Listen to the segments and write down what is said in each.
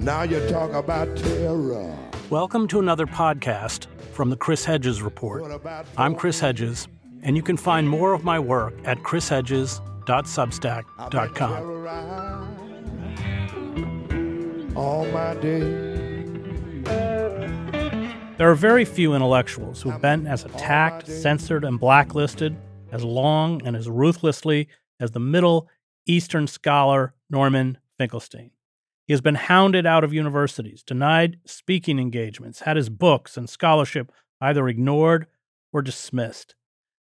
Now you talk about terror. Welcome to another podcast from the Chris Hedges Report. I'm Chris Hedges, and you can find more of my work at chrishedges.substack.com. All my days. There are very few intellectuals who've been as attacked, censored, and blacklisted as long and as ruthlessly as the Middle Eastern scholar Norman Finkelstein. He has been hounded out of universities, denied speaking engagements, had his books and scholarship either ignored or dismissed.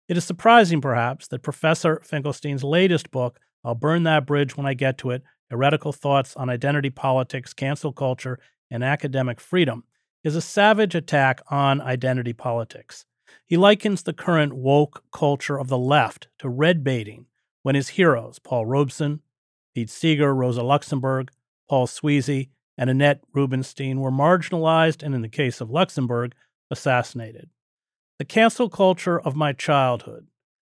It is surprising, perhaps, that Professor Finkelstein's latest book, I'll Burn That Bridge When I Get to It Heretical Thoughts on Identity Politics, Cancel Culture, and Academic Freedom, is a savage attack on identity politics. He likens the current woke culture of the left to red baiting when his heroes, Paul Robeson, Pete Seeger, Rosa Luxemburg, Paul Sweezy, and Annette Rubinstein were marginalized and, in the case of Luxemburg, assassinated. The cancel culture of my childhood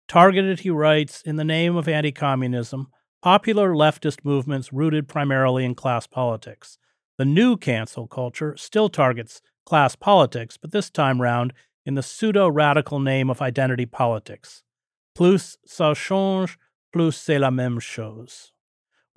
targeted, he writes, in the name of anti communism, popular leftist movements rooted primarily in class politics. The new cancel culture still targets class politics, but this time round in the pseudo radical name of identity politics. Plus ça change, plus c'est la même chose.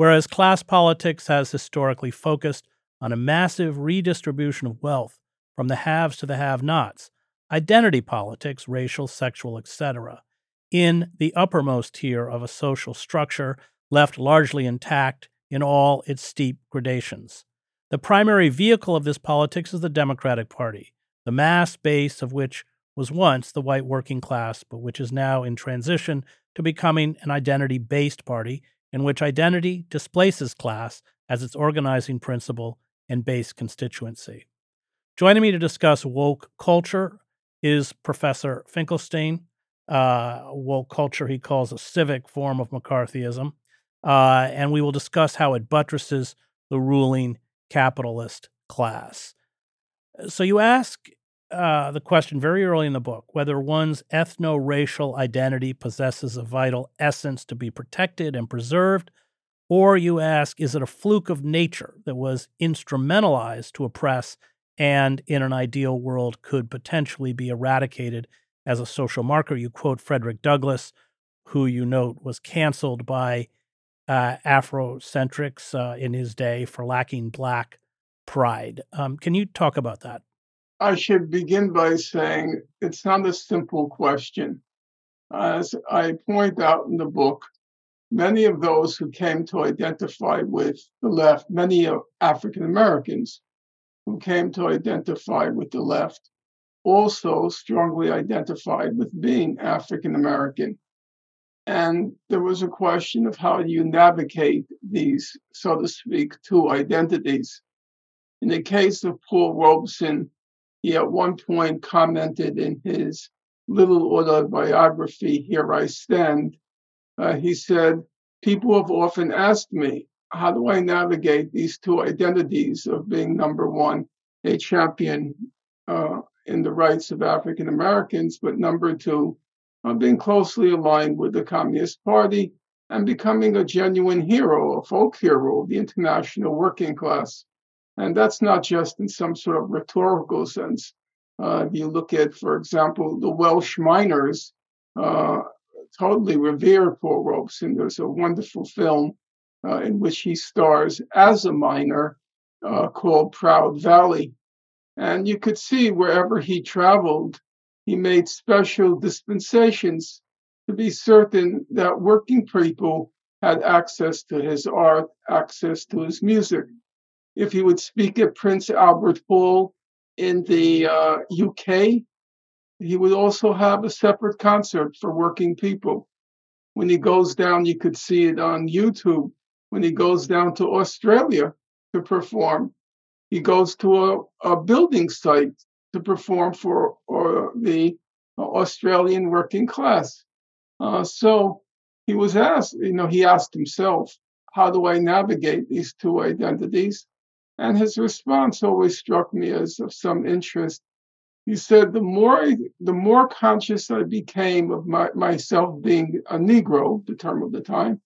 Whereas class politics has historically focused on a massive redistribution of wealth from the haves to the have nots, identity politics, racial, sexual, etc., in the uppermost tier of a social structure left largely intact in all its steep gradations. The primary vehicle of this politics is the Democratic Party, the mass base of which was once the white working class, but which is now in transition to becoming an identity based party in which identity displaces class as its organizing principle and base constituency. Joining me to discuss woke culture is Professor Finkelstein. Uh, woke culture he calls a civic form of McCarthyism. Uh, and we will discuss how it buttresses the ruling capitalist class. So you ask uh, the question very early in the book whether one's ethno racial identity possesses a vital essence to be protected and preserved, or you ask, is it a fluke of nature that was instrumentalized to oppress and in an ideal world could potentially be eradicated as a social marker? You quote Frederick Douglass, who you note was canceled by uh, Afrocentrics uh, in his day for lacking black pride. Um, can you talk about that? I should begin by saying it's not a simple question. As I point out in the book, many of those who came to identify with the left, many of African Americans who came to identify with the left, also strongly identified with being African American. And there was a question of how do you navigate these, so to speak, two identities. In the case of Paul Robeson, he at one point commented in his little autobiography, Here I Stand, uh, he said, People have often asked me, how do I navigate these two identities of being number one, a champion uh, in the rights of African Americans, but number two, uh, being closely aligned with the Communist Party and becoming a genuine hero, a folk hero of the international working class. And that's not just in some sort of rhetorical sense. Uh, if you look at, for example, the Welsh miners, uh, totally revere Paul Robeson. There's a wonderful film uh, in which he stars as a miner uh, called Proud Valley. And you could see wherever he traveled, he made special dispensations to be certain that working people had access to his art, access to his music if he would speak at Prince Albert Hall in the uh, UK, he would also have a separate concert for working people. When he goes down, you could see it on YouTube. When he goes down to Australia to perform, he goes to a, a building site to perform for or the Australian working class. Uh, so he was asked, you know, he asked himself, how do I navigate these two identities? And his response always struck me as of some interest. He said, the more I, the more conscious I became of my, myself being a Negro, the term of the time,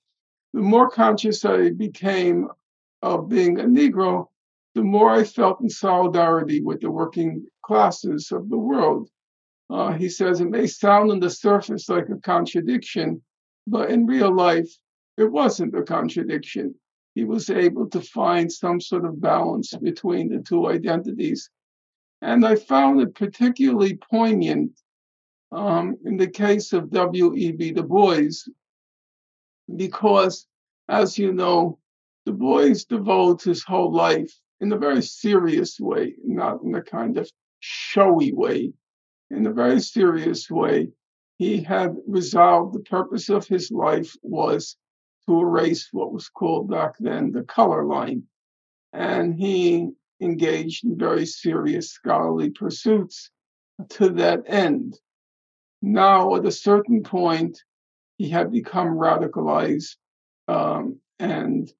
the more conscious I became of being a Negro, the more I felt in solidarity with the working classes of the world. Uh, he says it may sound on the surface like a contradiction, but in real life, it wasn't a contradiction. He was able to find some sort of balance between the two identities. And I found it particularly poignant um, in the case of W.E.B. Du Bois, because, as you know, Du Bois devotes his whole life in a very serious way, not in a kind of showy way, in a very serious way. He had resolved the purpose of his life was to erase what was called back then the color line. And he engaged in very serious scholarly pursuits to that end. Now, at a certain point, he had become radicalized um, and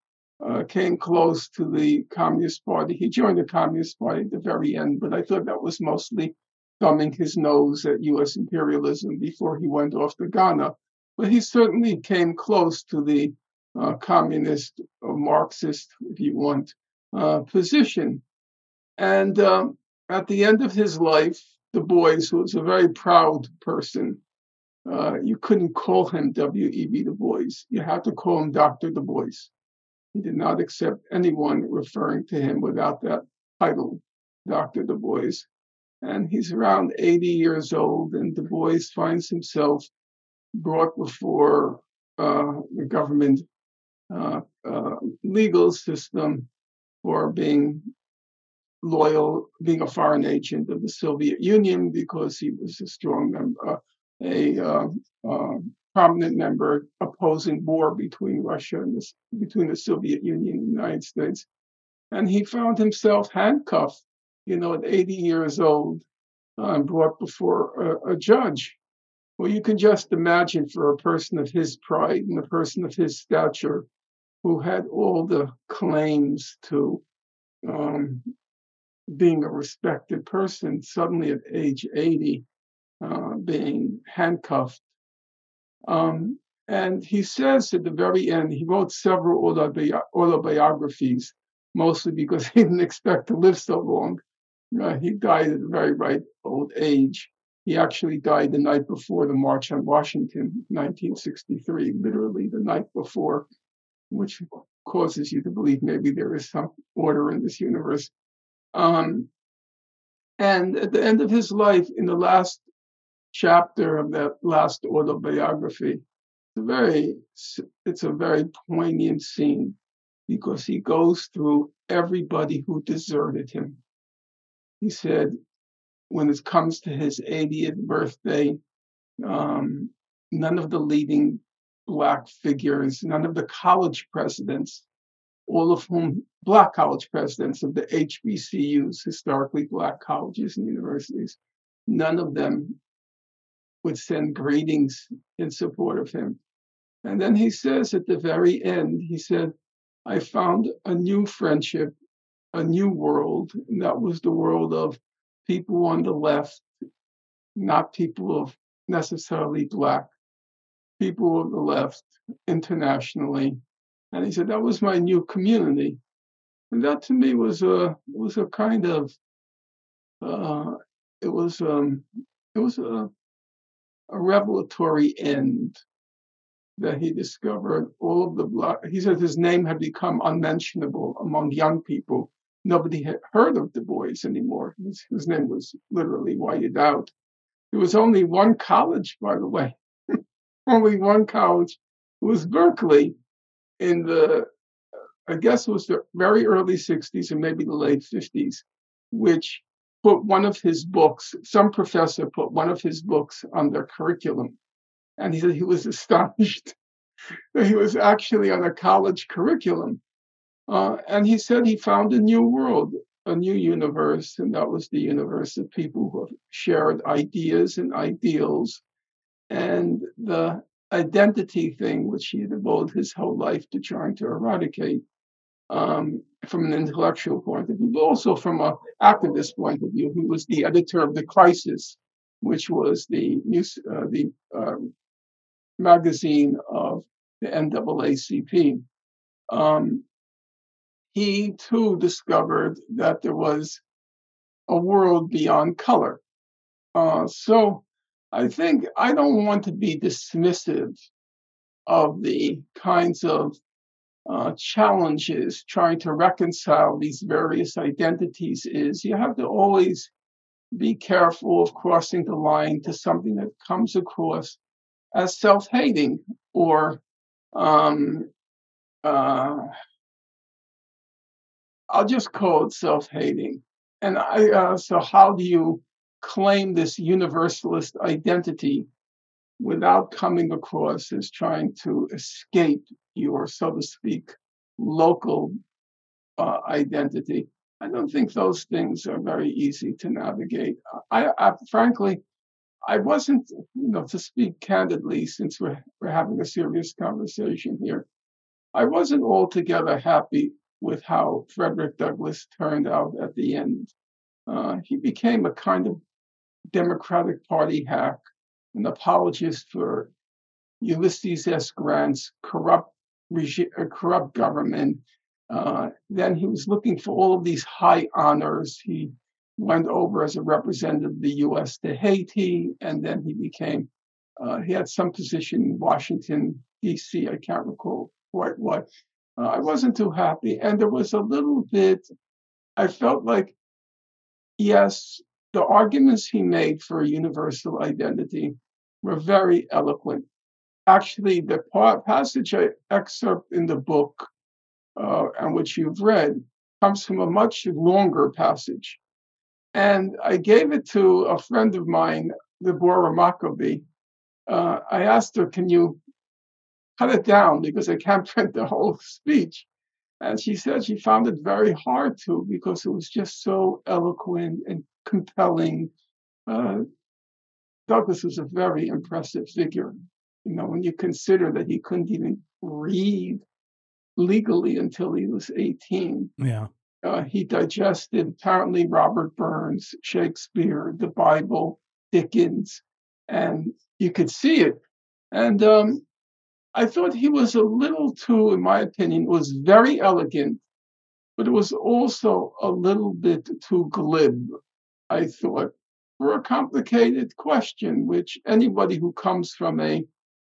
uh, came close to the Communist Party. He joined the Communist Party at the very end, but I thought that was mostly thumbing his nose at US imperialism before he went off to Ghana. But he certainly came close to the uh, communist or Marxist, if you want, uh, position. And um, at the end of his life, Du Bois, was a very proud person, uh, you couldn't call him W.E.B. Du Bois. You had to call him Dr. Du Bois. He did not accept anyone referring to him without that title, Dr. Du Bois. And he's around 80 years old, and Du Bois finds himself brought before uh, the government uh, uh, legal system for being loyal, being a foreign agent of the Soviet Union because he was a strong member, uh, a uh, uh, prominent member opposing war between Russia and the, between the Soviet Union and the United States. And he found himself handcuffed, you know, at 80 years old, and brought before a, a judge. Well, you can just imagine for a person of his pride and a person of his stature who had all the claims to um, being a respected person, suddenly at age 80, uh, being handcuffed. Um, and he says at the very end, he wrote several autobi- autobiographies, mostly because he didn't expect to live so long. Uh, he died at a very ripe old age. He actually died the night before the March on Washington, 1963, literally the night before which causes you to believe maybe there is some order in this universe. Um, and at the end of his life, in the last chapter of that last autobiography, it's a very it's a very poignant scene because he goes through everybody who deserted him. He said, when it comes to his 80th birthday, um, none of the leading black figures, none of the college presidents, all of whom black college presidents of the HBCUs, historically black colleges and universities, none of them would send greetings in support of him. And then he says at the very end, he said, I found a new friendship, a new world, and that was the world of people on the left, not people of necessarily black people of the left internationally. And he said, that was my new community. And that to me was a was a kind of uh, it was um, it was a, a revelatory end that he discovered all of the black. He said his name had become unmentionable among young people. Nobody had heard of Du Bois anymore. His, his name was literally whited out. There was only one college, by the way, only one college was Berkeley in the, uh, I guess it was the very early 60s or maybe the late 50s, which put one of his books, some professor put one of his books on their curriculum. And he said he was astonished that he was actually on a college curriculum. Uh, and he said he found a new world, a new universe, and that was the universe of people who shared ideas and ideals and the identity thing, which he devoted his whole life to trying to eradicate um, from an intellectual point of view, but also from an activist point of view. He was the editor of The Crisis, which was the news, uh, the um, magazine of the NAACP. Um, he too discovered that there was a world beyond color. Uh, so I think I don't want to be dismissive of the kinds of uh, challenges trying to reconcile these various identities is you have to always be careful of crossing the line to something that comes across as self-hating or um, uh, I'll just call it self-hating. And I uh, so how do you claim this universalist identity without coming across as trying to escape your, so to speak, local uh, identity? I don't think those things are very easy to navigate. I, I, frankly, I wasn't, you know, to speak candidly, since we're, we're having a serious conversation here, I wasn't altogether happy with how Frederick Douglass turned out at the end. Uh, he became a kind of Democratic Party hack, an apologist for Ulysses S. Grant's corrupt, regi- uh, corrupt government. Uh, then he was looking for all of these high honors. He went over as a representative of the U.S. to Haiti, and then he became, uh, he had some position in Washington, D.C., I can't recall quite what. Uh, I wasn't too happy. And there was a little bit, I felt like, yes, the arguments he made for universal identity were very eloquent. Actually, the part, passage I excerpt in the book, uh, and which you've read, comes from a much longer passage. And I gave it to a friend of mine, Deborah Maccoby. Uh, I asked her, Can you cut it down because I can't print the whole speech. And she said she found it very hard to because it was just so eloquent and compelling. Uh, Douglass was a very impressive figure. You know, when you consider that he couldn't even read legally until he was 18. Yeah. Uh, he digested apparently Robert Burns, Shakespeare, the Bible, Dickens, and you could see it. And um, I thought he was a little too, in my opinion, was very elegant, but it was also a little bit too glib, I thought, for a complicated question, which anybody who comes from a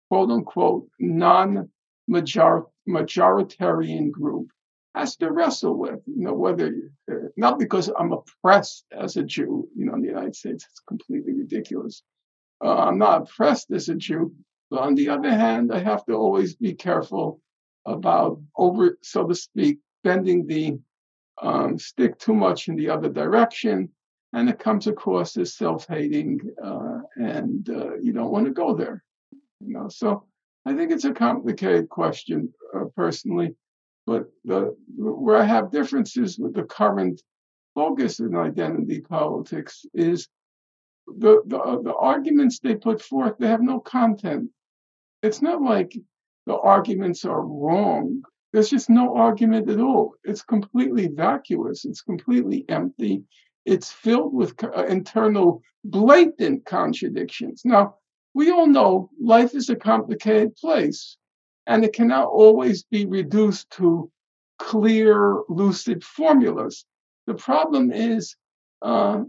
quote unquote non majoritarian group has to wrestle with, you know, whether, uh, not because I'm oppressed as a Jew, you know, in the United States, it's completely ridiculous. Uh, I'm not oppressed as a Jew, but on the other hand, I have to always be careful about over, so to speak, bending the um, stick too much in the other direction, and it comes across as self-hating, uh, and uh, you don't want to go there. You know, so I think it's a complicated question, uh, personally. But the, where I have differences with the current focus in identity politics is the, the, the arguments they put forth, they have no content it's not like the arguments are wrong. There's just no argument at all. It's completely vacuous. It's completely empty. It's filled with uh, internal blatant contradictions. Now, we all know life is a complicated place and it cannot always be reduced to clear, lucid formulas. The problem is uh,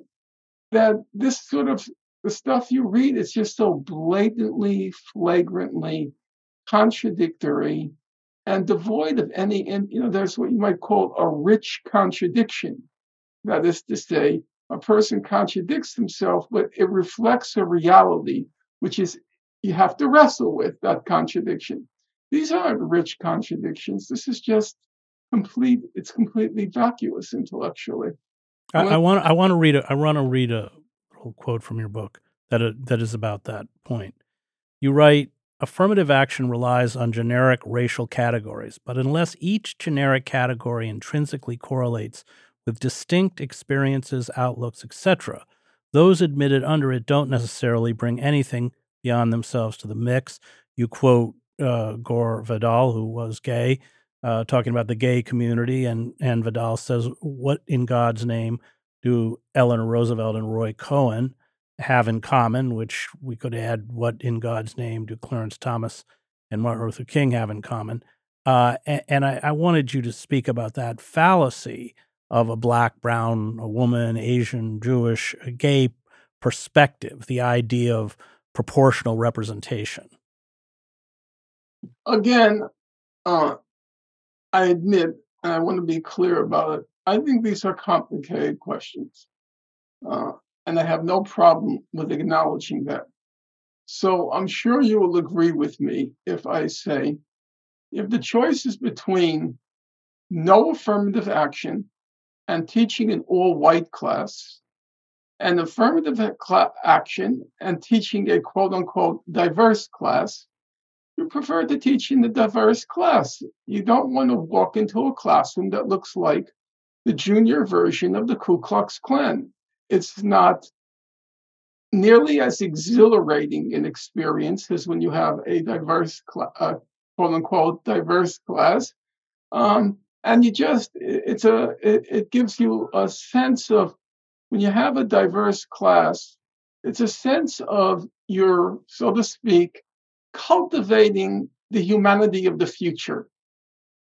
that this sort of the stuff you read is just so blatantly, flagrantly contradictory and devoid of any, and you know, there's what you might call a rich contradiction. That is to say, a person contradicts himself, but it reflects a reality, which is you have to wrestle with that contradiction. These aren't rich contradictions. This is just complete. It's completely vacuous intellectually. I, I want. I want to read. A, I want to read a quote from your book that uh, that is about that point. You write, affirmative action relies on generic racial categories, but unless each generic category intrinsically correlates with distinct experiences, outlooks, etc., those admitted under it don't necessarily bring anything beyond themselves to the mix. You quote uh, Gore Vidal, who was gay, uh, talking about the gay community, and and Vidal says, "What in God's name do Eleanor Roosevelt and Roy Cohn have in common, which we could add what in God's name do Clarence Thomas and Martin Luther King have in common. Uh, and, and I, I wanted you to speak about that fallacy of a black, brown, a woman, Asian, Jewish, gay perspective, the idea of proportional representation. Again, uh, I admit, and I want to be clear about it, I think these are complicated questions. Uh, and I have no problem with acknowledging that. So I'm sure you will agree with me if I say if the choice is between no affirmative action and teaching an all white class, and affirmative action and teaching a quote unquote diverse class, you prefer to teach in the diverse class. You don't want to walk into a classroom that looks like the junior version of the Ku Klux Klan. It's not nearly as exhilarating an experience as when you have a diverse, uh, quote unquote, diverse class. Um, and you just, it's a, it, it gives you a sense of when you have a diverse class, it's a sense of your, so to speak, cultivating the humanity of the future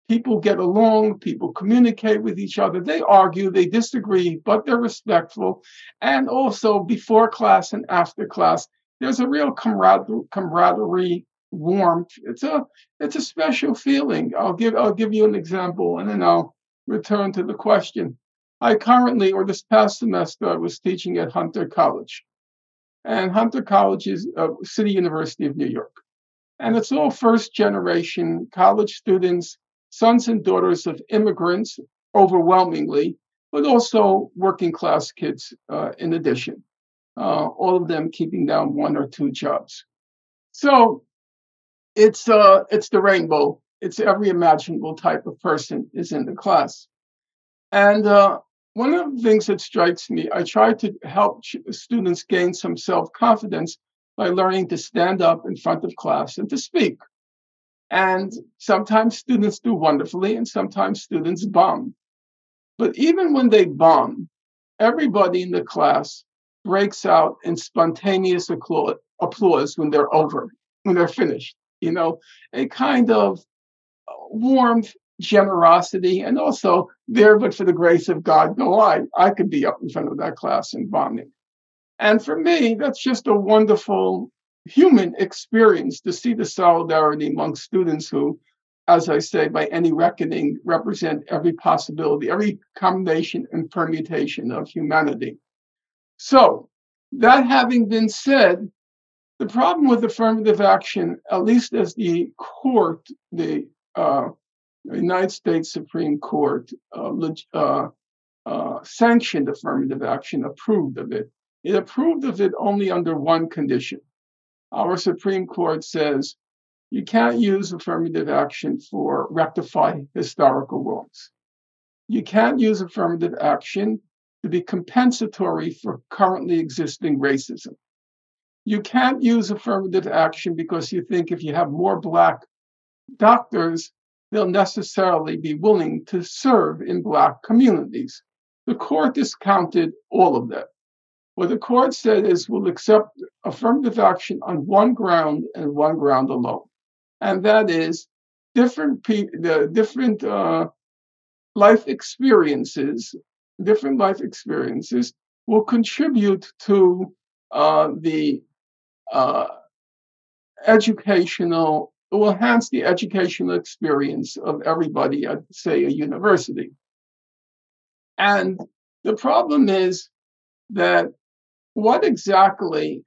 people get along, people communicate with each other, they argue, they disagree, but they're respectful. And also before class and after class, there's a real camaraderie, warmth. It's a it's a special feeling. I'll give I'll give you an example and then I'll return to the question. I currently, or this past semester, I was teaching at Hunter College. And Hunter College is a City University of New York. And it's all first generation college students sons and daughters of immigrants, overwhelmingly, but also working class kids uh, in addition, uh, all of them keeping down one or two jobs. So it's uh, it's the rainbow. It's every imaginable type of person is in the class, and uh, one of the things that strikes me, I try to help students gain some self confidence by learning to stand up in front of class and to speak. And sometimes students do wonderfully, and sometimes students bomb. But even when they bomb, everybody in the class breaks out in spontaneous applause when they're over, when they're finished. You know, a kind of warmth, generosity, and also there, but for the grace of God, go I. I could be up in front of that class and bombing. And for me, that's just a wonderful human experience to see the solidarity among students who, as I say, by any reckoning, represent every possibility, every combination and permutation of humanity. So, that having been said, the problem with affirmative action, at least as the court, the uh, United States Supreme Court, uh, uh, uh, sanctioned affirmative action, approved of it. It approved of it only under one condition our Supreme Court says you can't use affirmative action for rectify historical wrongs. You can't use affirmative action to be compensatory for currently existing racism. You can't use affirmative action because you think if you have more Black doctors, they'll necessarily be willing to serve in Black communities. The court discounted all of that. What the court said is we'll accept affirmative action on one ground and one ground alone, and that is different pe- the different uh, life experiences, different life experiences will contribute to uh, the uh, educational, will enhance the educational experience of everybody at, say, a university. And the problem is that what exactly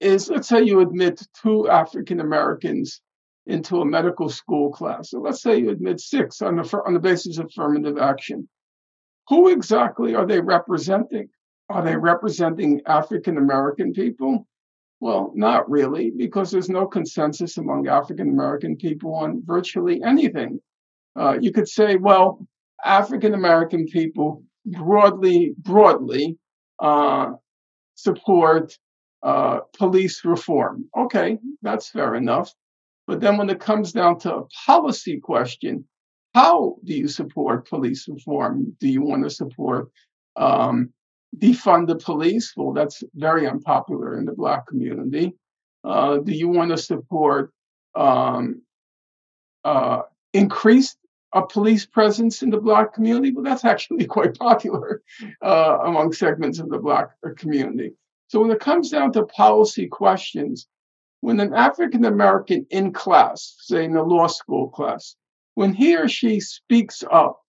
is, let's say you admit two African Americans into a medical school class. So let's say you admit six on the, on the basis of affirmative action. Who exactly are they representing? Are they representing African American people? Well, not really, because there's no consensus among African American people on virtually anything. Uh, you could say, well, African American people broadly, broadly, uh, support uh, police reform. Okay, that's fair enough. But then when it comes down to a policy question, how do you support police reform? Do you want to support um, defund the police? Well, that's very unpopular in the Black community. Uh, do you want to support um, uh, increased a police presence in the black community, but that's actually quite popular uh, among segments of the black community. So when it comes down to policy questions, when an African American in class, say in a law school class, when he or she speaks up,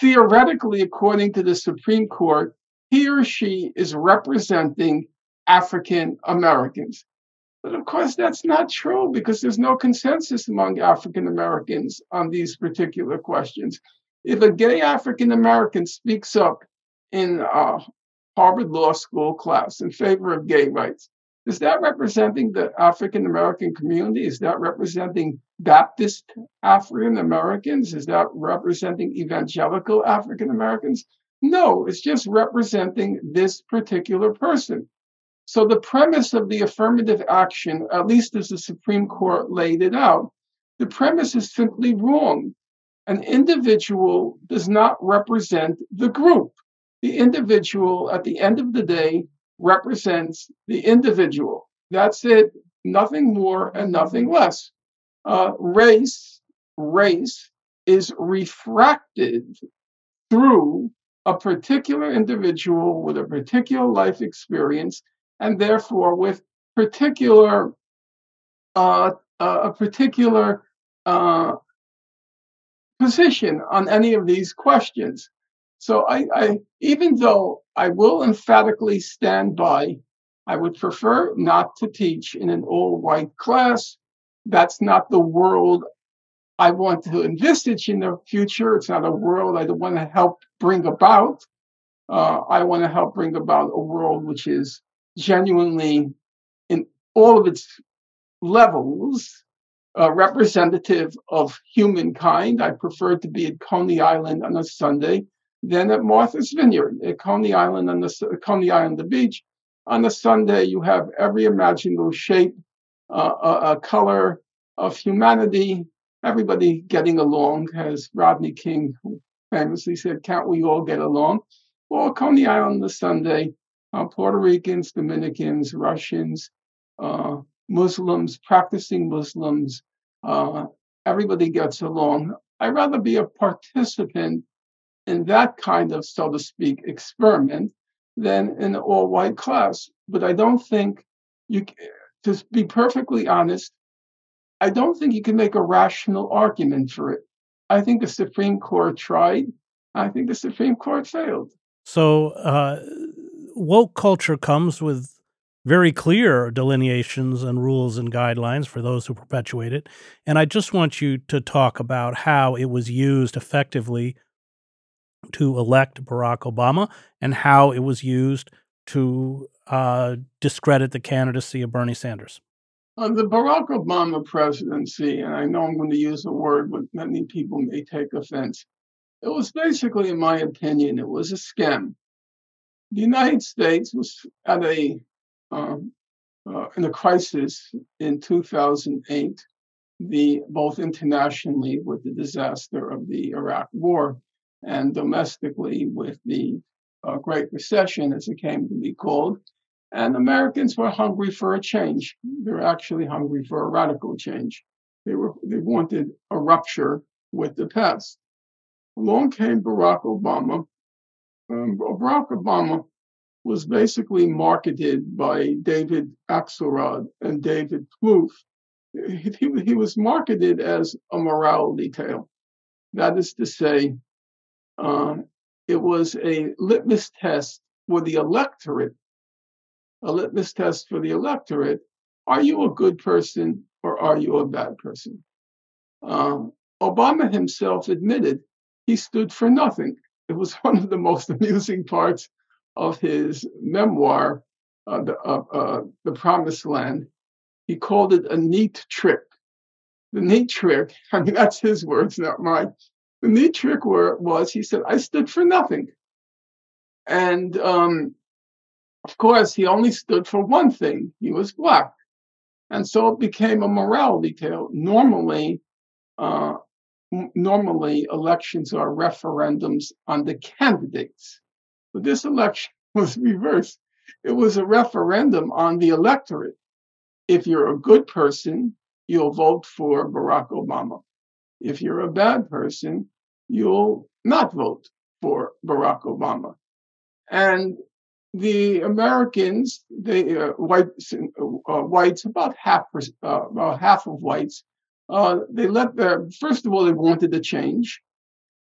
theoretically, according to the Supreme Court, he or she is representing African Americans. But of course, that's not true because there's no consensus among African Americans on these particular questions. If a gay African American speaks up in a Harvard Law School class in favor of gay rights, is that representing the African American community? Is that representing Baptist African Americans? Is that representing evangelical African Americans? No, it's just representing this particular person. So the premise of the affirmative action, at least as the Supreme Court laid it out, the premise is simply wrong. An individual does not represent the group. The individual, at the end of the day, represents the individual. That's it, nothing more and nothing less. Uh, race, race is refracted through a particular individual with a particular life experience and therefore with particular uh, uh, a particular uh, position on any of these questions. So I, I, even though I will emphatically stand by, I would prefer not to teach in an all-white class. That's not the world I want to envisage in the future. It's not a world I want to help bring about. Uh, I want to help bring about a world which is genuinely in all of its levels uh, representative of humankind. I prefer to be at Coney Island on a Sunday than at Martha's Vineyard. At Coney Island on the Coney Island the beach, on a Sunday you have every imaginable shape, uh, a, a color of humanity, everybody getting along, as Rodney King famously said, "Can't we all get along?" Well, Coney Island on a Sunday, uh, Puerto Ricans, Dominicans, Russians, uh, Muslims, practicing Muslims, uh, everybody gets along. I'd rather be a participant in that kind of, so to speak, experiment than in an all white class. But I don't think you, to be perfectly honest, I don't think you can make a rational argument for it. I think the Supreme Court tried. I think the Supreme Court failed. So, uh, woke culture comes with very clear delineations and rules and guidelines for those who perpetuate it. And I just want you to talk about how it was used effectively to elect Barack Obama and how it was used to uh, discredit the candidacy of Bernie Sanders. Uh, the Barack Obama presidency, and I know I'm going to use a word but many people may take offense, it was basically, in my opinion, it was a scam. The United States was at a um, uh, in a crisis in 2008, the both internationally with the disaster of the Iraq War, and domestically with the uh, Great Recession, as it came to be called. And Americans were hungry for a change. They were actually hungry for a radical change. They were they wanted a rupture with the past. Along came Barack Obama. Um, Barack Obama was basically marketed by David Axelrod and David Plouffe. He, he was marketed as a morality tale. That is to say, uh, it was a litmus test for the electorate, a litmus test for the electorate. Are you a good person or are you a bad person? Um, Obama himself admitted he stood for nothing. It was one of the most amusing parts of his memoir, uh, the, uh, uh, the Promised Land. He called it a neat trick. The neat trick, I mean, that's his words, not mine. The neat trick were, was he said, I stood for nothing. And um, of course, he only stood for one thing he was black. And so it became a morality tale. Normally, uh, normally elections are referendums on the candidates. But this election was reversed. It was a referendum on the electorate. If you're a good person, you'll vote for Barack Obama. if you're a bad person, you'll not vote for Barack Obama. And the Americans, they uh, whites, uh, whites about half uh, about half of whites, uh, they let their first of all they wanted to change,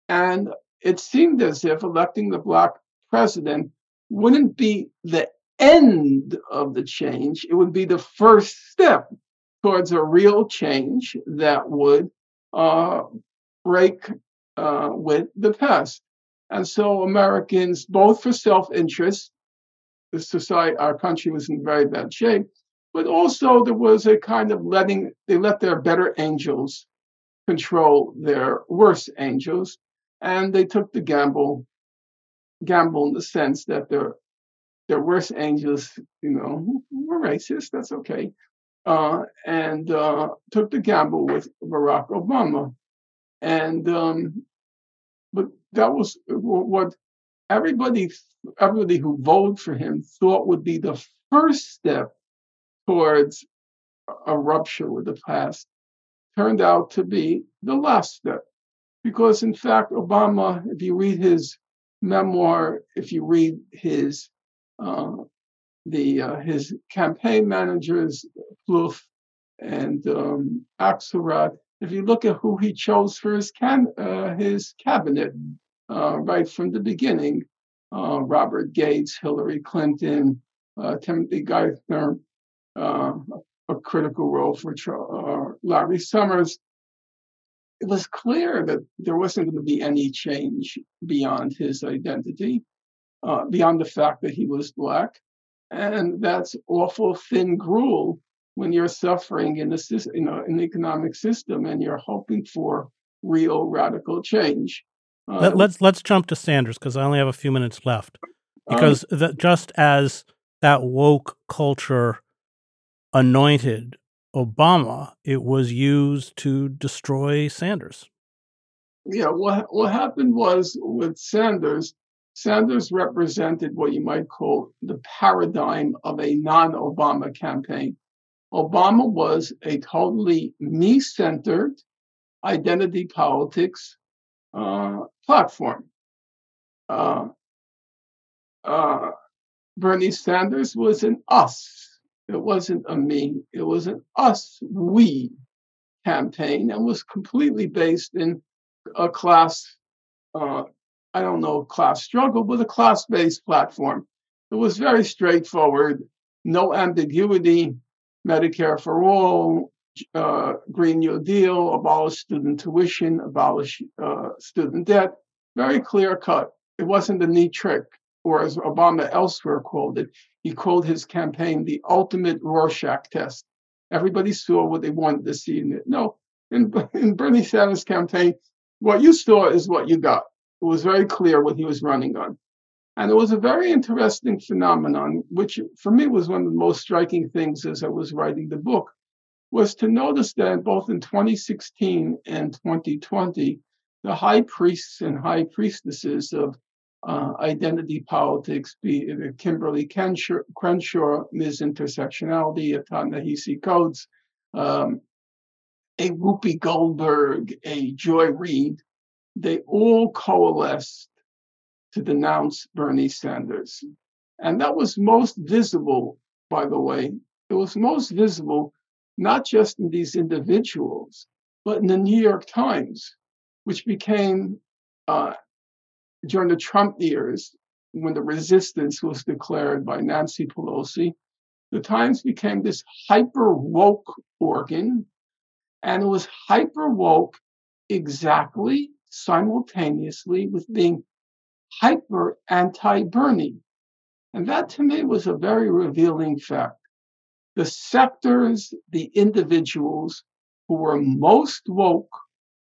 and it seemed as if electing the black president wouldn't be the end of the change; it would be the first step towards a real change that would uh, break uh, with the past. And so Americans, both for self-interest, the society, our country was in very bad shape, but also there was a kind of letting, they let their better angels control their worse angels. And they took the gamble, gamble in the sense that their their worst angels, you know, were racist. That's okay uh, and uh, took the gamble with Barack Obama. And um, but that was what everybody everybody who voted for him thought would be the first step towards a rupture with the past turned out to be the last step because in fact obama if you read his memoir if you read his uh, the uh, his campaign managers, Plouffe and um, Axelrod. If you look at who he chose for his can uh, his cabinet, uh, right from the beginning, uh, Robert Gates, Hillary Clinton, uh, Timothy Geithner, uh, a critical role for Larry Summers. It was clear that there wasn't going to be any change beyond his identity, beyond the fact that he was black and that's awful thin gruel when you're suffering in the you know in the economic system and you're hoping for real radical change. Uh, Let, us let's, let's jump to Sanders because I only have a few minutes left. Because um, the, just as that woke culture anointed Obama, it was used to destroy Sanders. Yeah, what what happened was with Sanders, Sanders represented what you might call the paradigm of a non Obama campaign. Obama was a totally me centered identity politics uh, platform. Uh, uh, Bernie Sanders was an us. It wasn't a me. It was an us, we campaign and was completely based in a class uh, I don't know, class struggle, but a class based platform. It was very straightforward, no ambiguity, Medicare for all, uh, Green New Deal, abolish student tuition, abolish uh, student debt. Very clear cut. It wasn't a neat trick, or as Obama elsewhere called it, he called his campaign the ultimate Rorschach test. Everybody saw what they wanted to see in it. No, in, in Bernie Sanders' campaign, what you saw is what you got. It was very clear what he was running on. And it was a very interesting phenomenon, which for me was one of the most striking things as I was writing the book, was to notice that both in 2016 and 2020, the high priests and high priestesses of uh, identity politics, be it Kimberlé Crenshaw, Crenshaw Ms. Intersectionality, a Ta-Nehisi Coates, um, a Whoopi Goldberg, a Joy Reid, they all coalesced to denounce Bernie Sanders. And that was most visible, by the way. It was most visible not just in these individuals, but in the New York Times, which became, uh, during the Trump years, when the resistance was declared by Nancy Pelosi, the Times became this hyper woke organ. And it was hyper woke exactly simultaneously with being hyper anti Bernie. And that to me was a very revealing fact. The sectors, the individuals who were most woke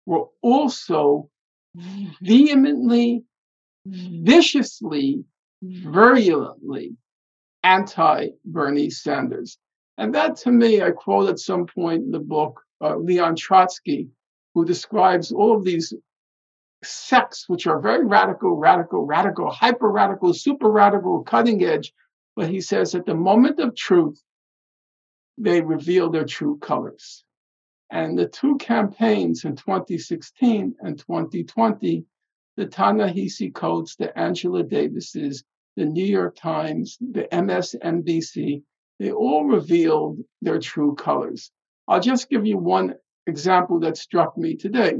were also vehemently, viciously, virulently anti Bernie Sanders. And that to me, I quote at some point in the book uh, Leon Trotsky, who describes all of these sects, which are very radical, radical, radical, hyper radical, super radical, cutting edge. But he says at the moment of truth, they reveal their true colors. And the two campaigns in 2016 and 2020, the Ta-Nehisi Coates, the Angela Davises, the New York Times, the MSNBC, they all revealed their true colors. I'll just give you one example that struck me today.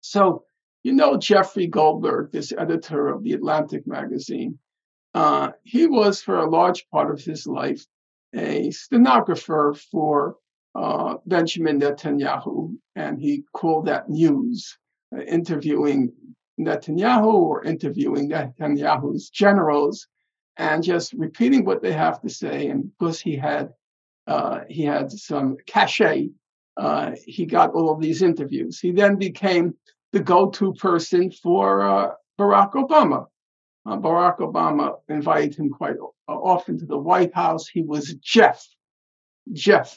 So, you know, Jeffrey Goldberg, this editor of the Atlantic magazine, uh, he was for a large part of his life a stenographer for uh, Benjamin Netanyahu, and he called that news, uh, interviewing Netanyahu or interviewing Netanyahu's generals and just repeating what they have to say. And because he had uh, he had some cachet, uh, he got all of these interviews. He then became the go-to person for uh, Barack Obama. Uh, Barack Obama invited him quite often to the White House. He was Jeff. Jeff.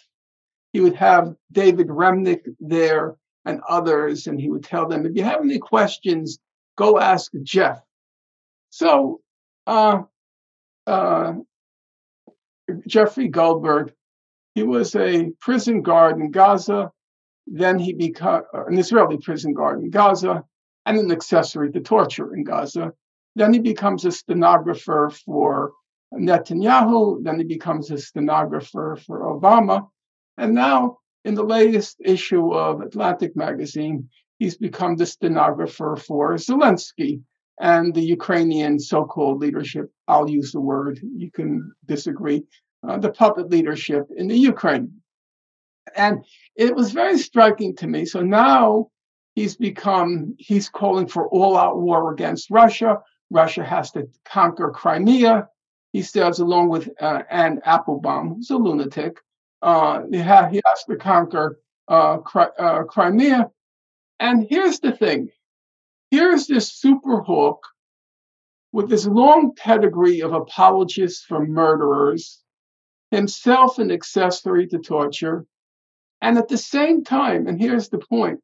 He would have David Remnick there and others, and he would tell them, if you have any questions, go ask Jeff. So uh, uh, Jeffrey Goldberg. He was a prison guard in Gaza. Then he became an Israeli prison guard in Gaza and an accessory to torture in Gaza. Then he becomes a stenographer for Netanyahu. Then he becomes a stenographer for Obama. And now, in the latest issue of Atlantic magazine, he's become the stenographer for Zelensky and the Ukrainian so called leadership. I'll use the word, you can disagree, uh, the puppet leadership in the Ukraine. And it was very striking to me. So now he's become, he's calling for all out war against Russia. Russia has to conquer Crimea. He says, along with uh, Anne Applebaum, who's a lunatic, uh, he, ha- he, has to conquer uh, Cri- uh, Crimea. And here's the thing Here's this super hook with this long pedigree of apologists for murderers, himself an accessory to torture, and at the same time, and here's the point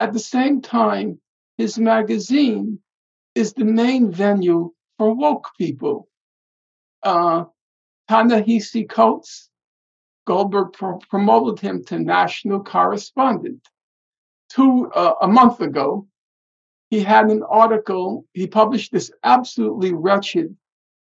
at the same time, his magazine is the main venue for woke people. Uh, Ta-Nehisi Coates, Goldberg pro- promoted him to national correspondent. Two uh, a month ago, he had an article, he published this absolutely wretched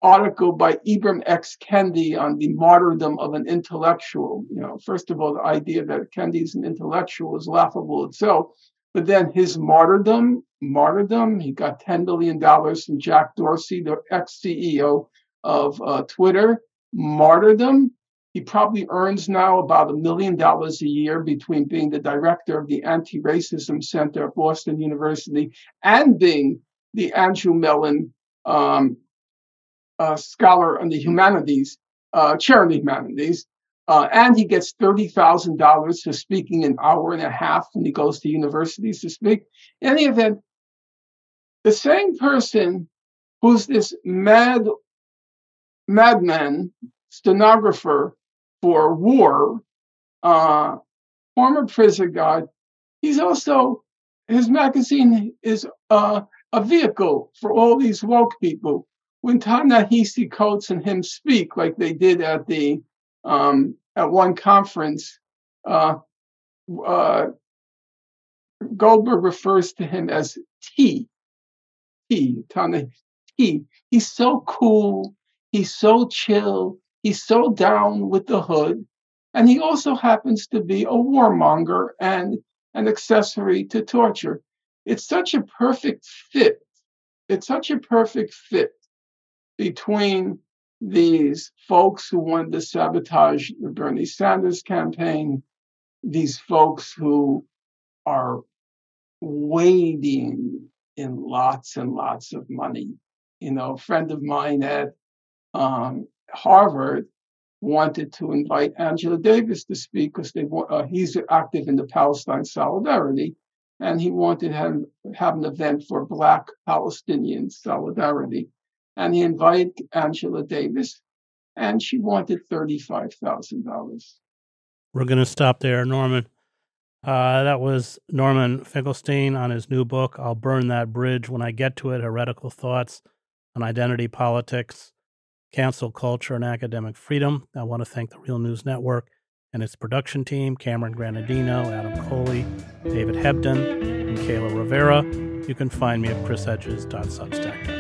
article by Ibram X. Kendi on the martyrdom of an intellectual. You know, first of all, the idea that Kendi is an intellectual is laughable itself. But then his martyrdom, martyrdom, he got $10 million from Jack Dorsey, the ex CEO of uh, Twitter. Martyrdom, he probably earns now about a million dollars a year between being the director of the Anti Racism Center at Boston University and being the Andrew Mellon um, uh, Scholar on the Humanities, uh, Chair in the Humanities. Uh, and he gets $30,000 for speaking an hour and a half when he goes to universities to speak. In any event, the same person who's this mad madman stenographer for war, uh, former prison guard. He's also, his magazine is uh, a vehicle for all these woke people. When Ta-Nehisi Coates and him speak, like they did at the um, at one conference, uh, uh, Goldberg refers to him as T. T. Tana T. He's so cool. He's so chill. He's so down with the hood. And he also happens to be a warmonger and an accessory to torture. It's such a perfect fit. It's such a perfect fit between these folks who wanted to sabotage the Bernie Sanders campaign, these folks who are wading in lots and lots of money. You know, a friend of mine at um, Harvard wanted to invite Angela Davis to speak because they uh, he's active in the Palestine Solidarity, and he wanted to have, have an event for Black Palestinian solidarity. And he invited Angela Davis, and she wanted thirty-five thousand dollars. We're going to stop there, Norman. Uh, that was Norman Finkelstein on his new book, I'll Burn That Bridge When I Get to It Heretical Thoughts on Identity Politics cancel culture and academic freedom. I want to thank the Real News Network and its production team Cameron Granadino, Adam Coley, David Hebden, and Kayla Rivera. You can find me at chrishedges.substack.